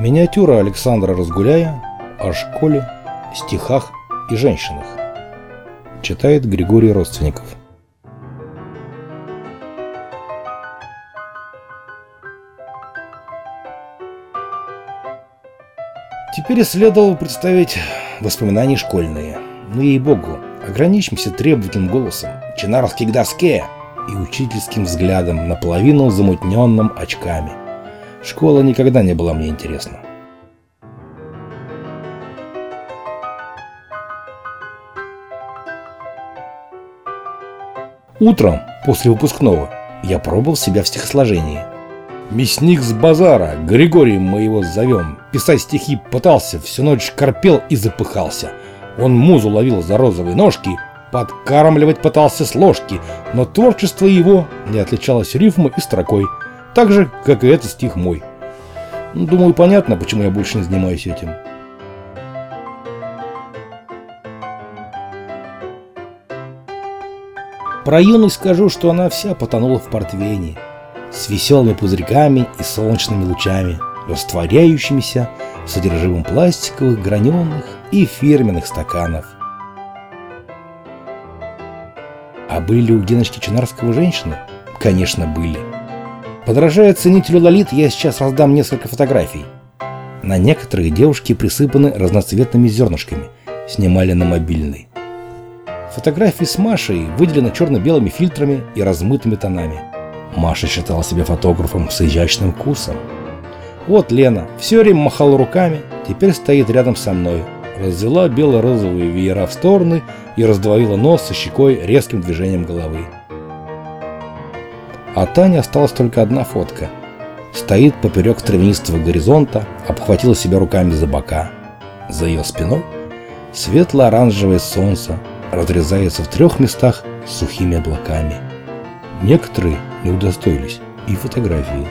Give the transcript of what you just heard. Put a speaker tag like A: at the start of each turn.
A: Миниатюра Александра Разгуляя о школе, стихах и женщинах. Читает Григорий Родственников. Теперь следовало представить воспоминания школьные. Ну ей-богу, ограничимся требовательным голосом, чинаровский к доске и учительским взглядом, наполовину замутненным очками. Школа никогда не была мне интересна. Утром, после выпускного, я пробовал себя в стихосложении. Мясник с базара, Григорием мы его зовем, писать стихи пытался, всю ночь корпел и запыхался. Он музу ловил за розовые ножки, подкармливать пытался с ложки, но творчество его не отличалось рифмой и строкой, так же, как и этот стих мой. Ну, думаю, понятно, почему я больше не занимаюсь этим. Про юность скажу, что она вся потонула в портвейне, с веселыми пузырьками и солнечными лучами, растворяющимися в содержимом пластиковых, граненых и фирменных стаканов. А были у Геночки Чинарского женщины? Конечно, были. Подражая ценителю Лолит, я сейчас раздам несколько фотографий. На некоторых девушки присыпаны разноцветными зернышками, снимали на мобильный. Фотографии с Машей выделены черно-белыми фильтрами и размытыми тонами. Маша считала себя фотографом с изящным вкусом. Вот Лена все время махала руками, теперь стоит рядом со мной. Развела бело-розовые веера в стороны и раздвоила нос со щекой резким движением головы. А Тане осталась только одна фотка. Стоит поперек травянистого горизонта, обхватила себя руками за бока. За ее спиной светло-оранжевое солнце, разрезается в трех местах сухими облаками. Некоторые не удостоились и фотографии.